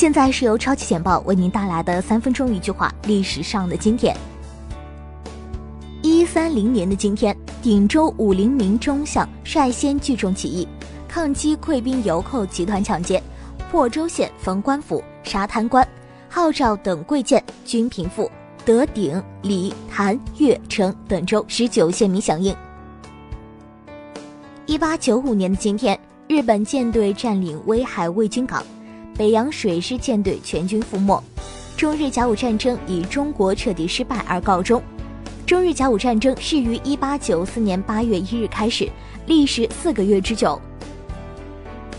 现在是由超级简报为您带来的三分钟一句话历史上的今天。一三零年的今天，鼎州武林名中将率先聚众起义，抗击溃兵游寇集团抢劫，破州县封官府，杀贪官，号召等贵贱均平复，得鼎、礼、谭、岳、成等州十九县民响应。一八九五年的今天，日本舰队占领威海卫军港，北洋水师舰队全军覆没，中日甲午战争以中国彻底失败而告终。中日甲午战争是于一八九四年八月一日开始，历时四个月之久。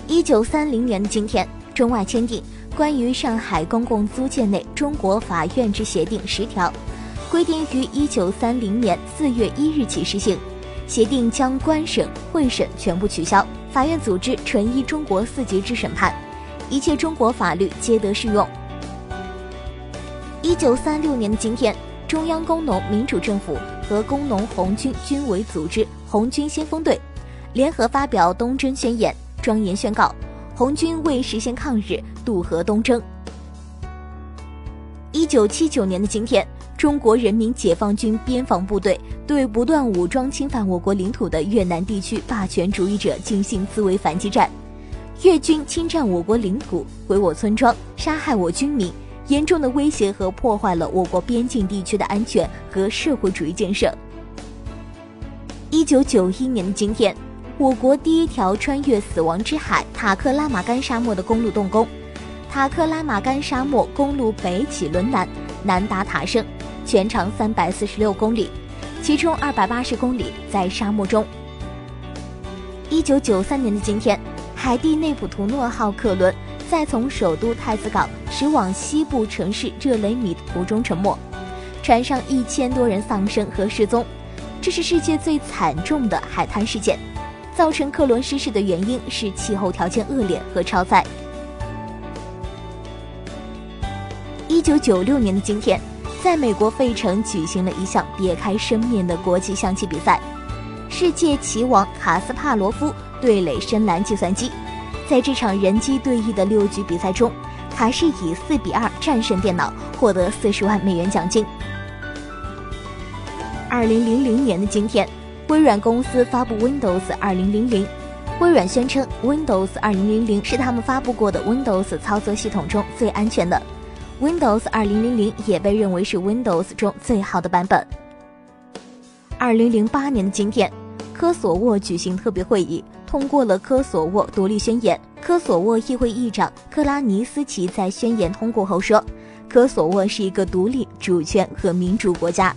一九三零年的今天，中外签订《关于上海公共租界内中国法院之协定》十条，规定于一九三零年四月一日起施行。协定将官审、会审全部取消，法院组织纯一中国四级制审判，一切中国法律皆得适用。一九三六年的今天。中央工农民主政府和工农红军军委组织红军先锋队，联合发表东征宣言，庄严宣告红军为实现抗日渡河东征。一九七九年的今天，中国人民解放军边防部队对不断武装侵犯我国领土的越南地区霸权主义者进行自卫反击战，越军侵占我国领土，毁我村庄，杀害我军民。严重的威胁和破坏了我国边境地区的安全和社会主义建设。一九九一年的今天，我国第一条穿越死亡之海塔克拉玛干沙漠的公路动工，塔克拉玛干沙漠公路北起伦南，南达塔省，全长三百四十六公里，其中二百八十公里在沙漠中。一九九三年的今天，海地内普图诺号客轮。在从首都太子港驶往西部城市热雷米的途中沉没，船上一千多人丧生和失踪，这是世界最惨重的海滩事件。造成客轮失事的原因是气候条件恶劣和超载。一九九六年的今天，在美国费城举行了一项别开生面的国际象棋比赛，世界棋王卡斯帕罗夫对垒深蓝计算机。在这场人机对弈的六局比赛中，卡士以四比二战胜电脑，获得四十万美元奖金。二零零零年的今天，微软公司发布 Windows 二零零零。微软宣称，Windows 二零零零是他们发布过的 Windows 操作系统中最安全的。Windows 二零零零也被认为是 Windows 中最好的版本。二零零八年的今天，科索沃举行特别会议。通过了科索沃独立宣言。科索沃议会议长克拉尼斯奇在宣言通过后说：“科索沃是一个独立、主权和民主国家。”